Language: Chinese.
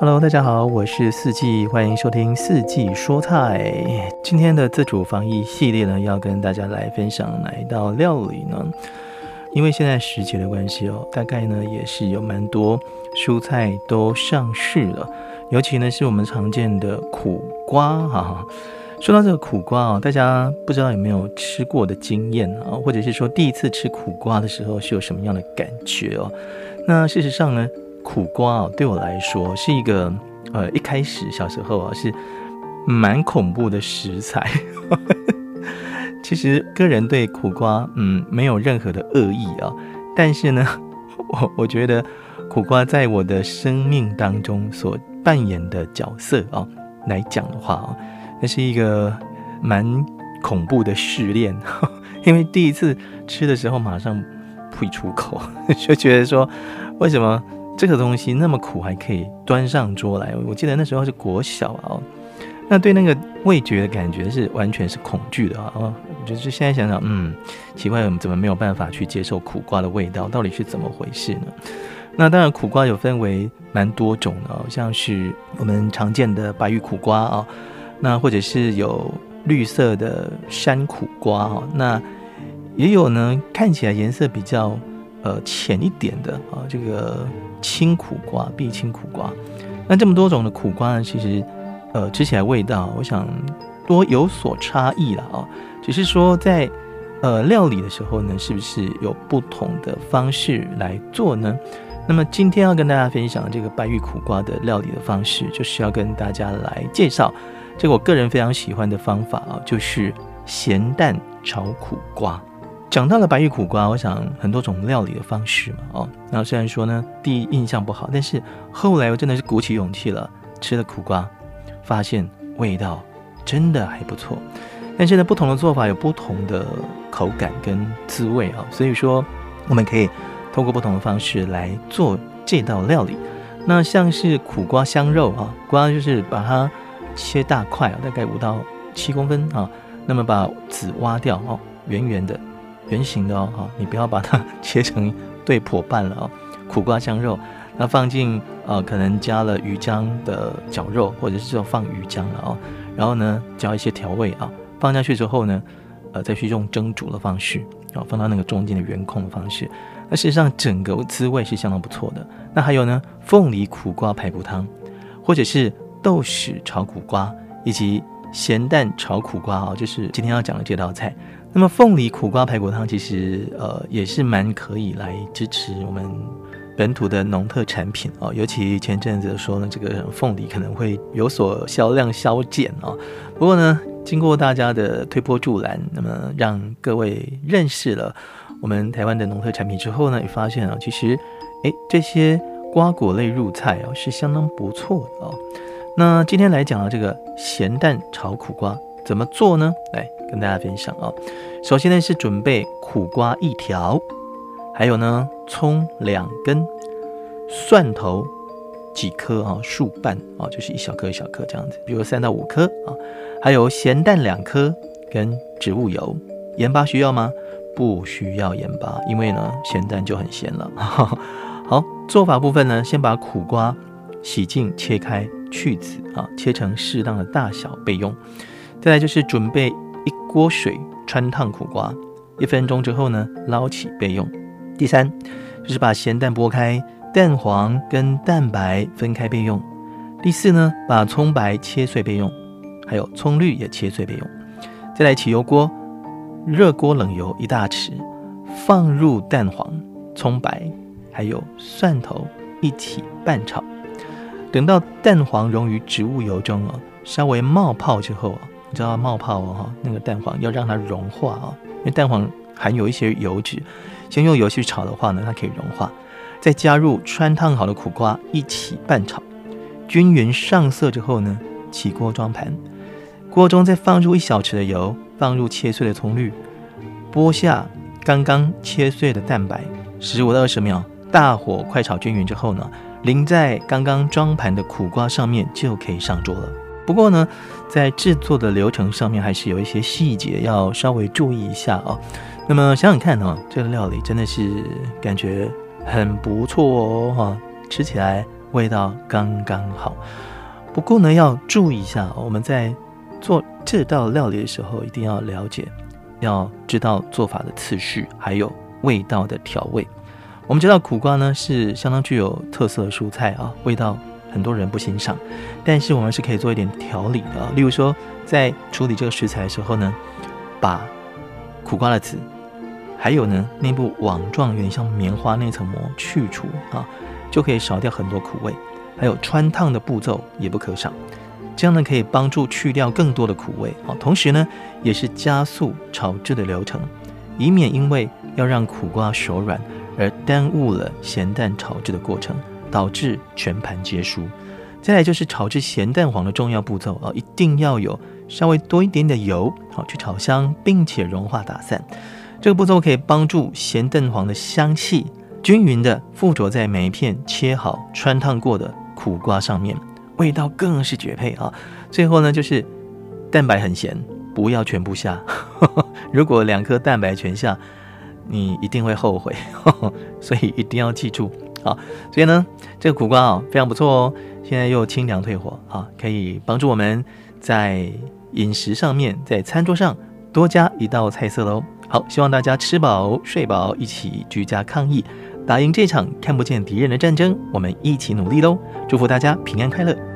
Hello，大家好，我是四季，欢迎收听四季说菜。今天的自主防疫系列呢，要跟大家来分享哪一道料理呢？因为现在时节的关系哦，大概呢也是有蛮多蔬菜都上市了，尤其呢是我们常见的苦瓜哈。说到这个苦瓜啊，大家不知道有没有吃过的经验啊，或者是说第一次吃苦瓜的时候是有什么样的感觉哦？那事实上呢？苦瓜啊，对我来说是一个呃，一开始小时候啊是蛮恐怖的食材。其实个人对苦瓜嗯没有任何的恶意啊，但是呢，我我觉得苦瓜在我的生命当中所扮演的角色啊来讲的话啊，那是一个蛮恐怖的试炼，因为第一次吃的时候马上会出口，就觉得说为什么？这个东西那么苦还可以端上桌来，我记得那时候是国小啊，那对那个味觉的感觉是完全是恐惧的啊，就是现在想想，嗯，奇怪，我们怎么没有办法去接受苦瓜的味道？到底是怎么回事呢？那当然，苦瓜有分为蛮多种的，像是我们常见的白玉苦瓜啊，那或者是有绿色的山苦瓜啊，那也有呢，看起来颜色比较呃浅一点的啊，这个。青苦瓜、碧青苦瓜，那这么多种的苦瓜呢？其实，呃，吃起来味道，我想多有所差异了啊。只是说在呃料理的时候呢，是不是有不同的方式来做呢？那么今天要跟大家分享这个白玉苦瓜的料理的方式，就是要跟大家来介绍这个我个人非常喜欢的方法啊，就是咸蛋炒苦瓜。讲到了白玉苦瓜，我想很多种料理的方式嘛，哦，那虽然说呢，第一印象不好，但是后来我真的是鼓起勇气了，吃了苦瓜，发现味道真的还不错。但是呢，不同的做法有不同的口感跟滋味啊，所以说我们可以通过不同的方式来做这道料理。那像是苦瓜香肉啊，瓜就是把它切大块啊，大概五到七公分啊，那么把籽挖掉哦，圆圆的。圆形的哦，哈，你不要把它 切成对破半了哦。苦瓜香肉，那放进呃，可能加了鱼浆的绞肉，或者是说放鱼浆了哦。然后呢，加一些调味啊，放下去之后呢，呃，再去用蒸煮的方式啊，放到那个中间的圆孔的方式。那事实上整个滋味是相当不错的。那还有呢，凤梨苦瓜排骨汤，或者是豆豉炒苦瓜，以及咸蛋炒苦瓜啊，就是今天要讲的这道菜。那么凤梨苦瓜排骨汤其实呃也是蛮可以来支持我们本土的农特产品哦，尤其前阵子说呢，这个凤梨可能会有所销量削减哦。不过呢，经过大家的推波助澜，那么让各位认识了我们台湾的农特产品之后呢，也发现啊，其实哎这些瓜果类入菜哦是相当不错的哦。那今天来讲啊，这个咸蛋炒苦瓜怎么做呢？来。跟大家分享啊，首先呢是准备苦瓜一条，还有呢葱两根，蒜头几颗啊，数瓣啊，就是一小颗一小颗这样子，比如三到五颗啊，还有咸蛋两颗跟植物油，盐巴需要吗？不需要盐巴，因为呢咸蛋就很咸了。好，做法部分呢，先把苦瓜洗净切开去籽啊，切成适当的大小备用。再来就是准备。锅水穿烫苦瓜，一分钟之后呢，捞起备用。第三就是把咸蛋剥开，蛋黄跟蛋白分开备用。第四呢，把葱白切碎备用，还有葱绿也切碎备用。再来起油锅，热锅冷油一大匙，放入蛋黄、葱白还有蒜头一起拌炒。等到蛋黄溶于植物油中哦，稍微冒泡之后啊。你知道冒泡哦哈，那个蛋黄要让它融化啊，因为蛋黄含有一些油脂，先用油去炒的话呢，它可以融化。再加入穿烫好的苦瓜一起拌炒，均匀上色之后呢，起锅装盘。锅中再放入一小匙的油，放入切碎的葱绿，剥下刚刚切碎的蛋白，十五到二十秒，大火快炒均匀之后呢，淋在刚刚装盘的苦瓜上面就可以上桌了。不过呢，在制作的流程上面还是有一些细节要稍微注意一下哦。那么想想看哦，这个料理真的是感觉很不错哦，哈，吃起来味道刚刚好。不过呢，要注意一下，我们在做这道料理的时候，一定要了解，要知道做法的次序，还有味道的调味。我们知道苦瓜呢是相当具有特色的蔬菜啊，味道很多人不欣赏，但是我们是可以做一点调理的。例如说，在处理这个食材的时候呢，把苦瓜的籽，还有呢内部网状有点像棉花那层膜去除啊，就可以少掉很多苦味。还有穿烫的步骤也不可少，这样呢可以帮助去掉更多的苦味啊，同时呢也是加速炒制的流程，以免因为要让苦瓜熟软而耽误了咸蛋炒制的过程，导致全盘皆输。再来就是炒制咸蛋黄的重要步骤啊，一定要有稍微多一点的油，好去炒香，并且融化打散。这个步骤可以帮助咸蛋黄的香气均匀的附着在每一片切好穿烫过的。苦瓜上面味道更是绝配啊！最后呢，就是蛋白很咸，不要全部下。如果两颗蛋白全下，你一定会后悔。所以一定要记住啊！所以呢，这个苦瓜啊非常不错哦，现在又清凉退火啊，可以帮助我们在饮食上面，在餐桌上多加一道菜色喽。好，希望大家吃饱睡饱，一起居家抗疫。打赢这场看不见敌人的战争，我们一起努力喽！祝福大家平安快乐。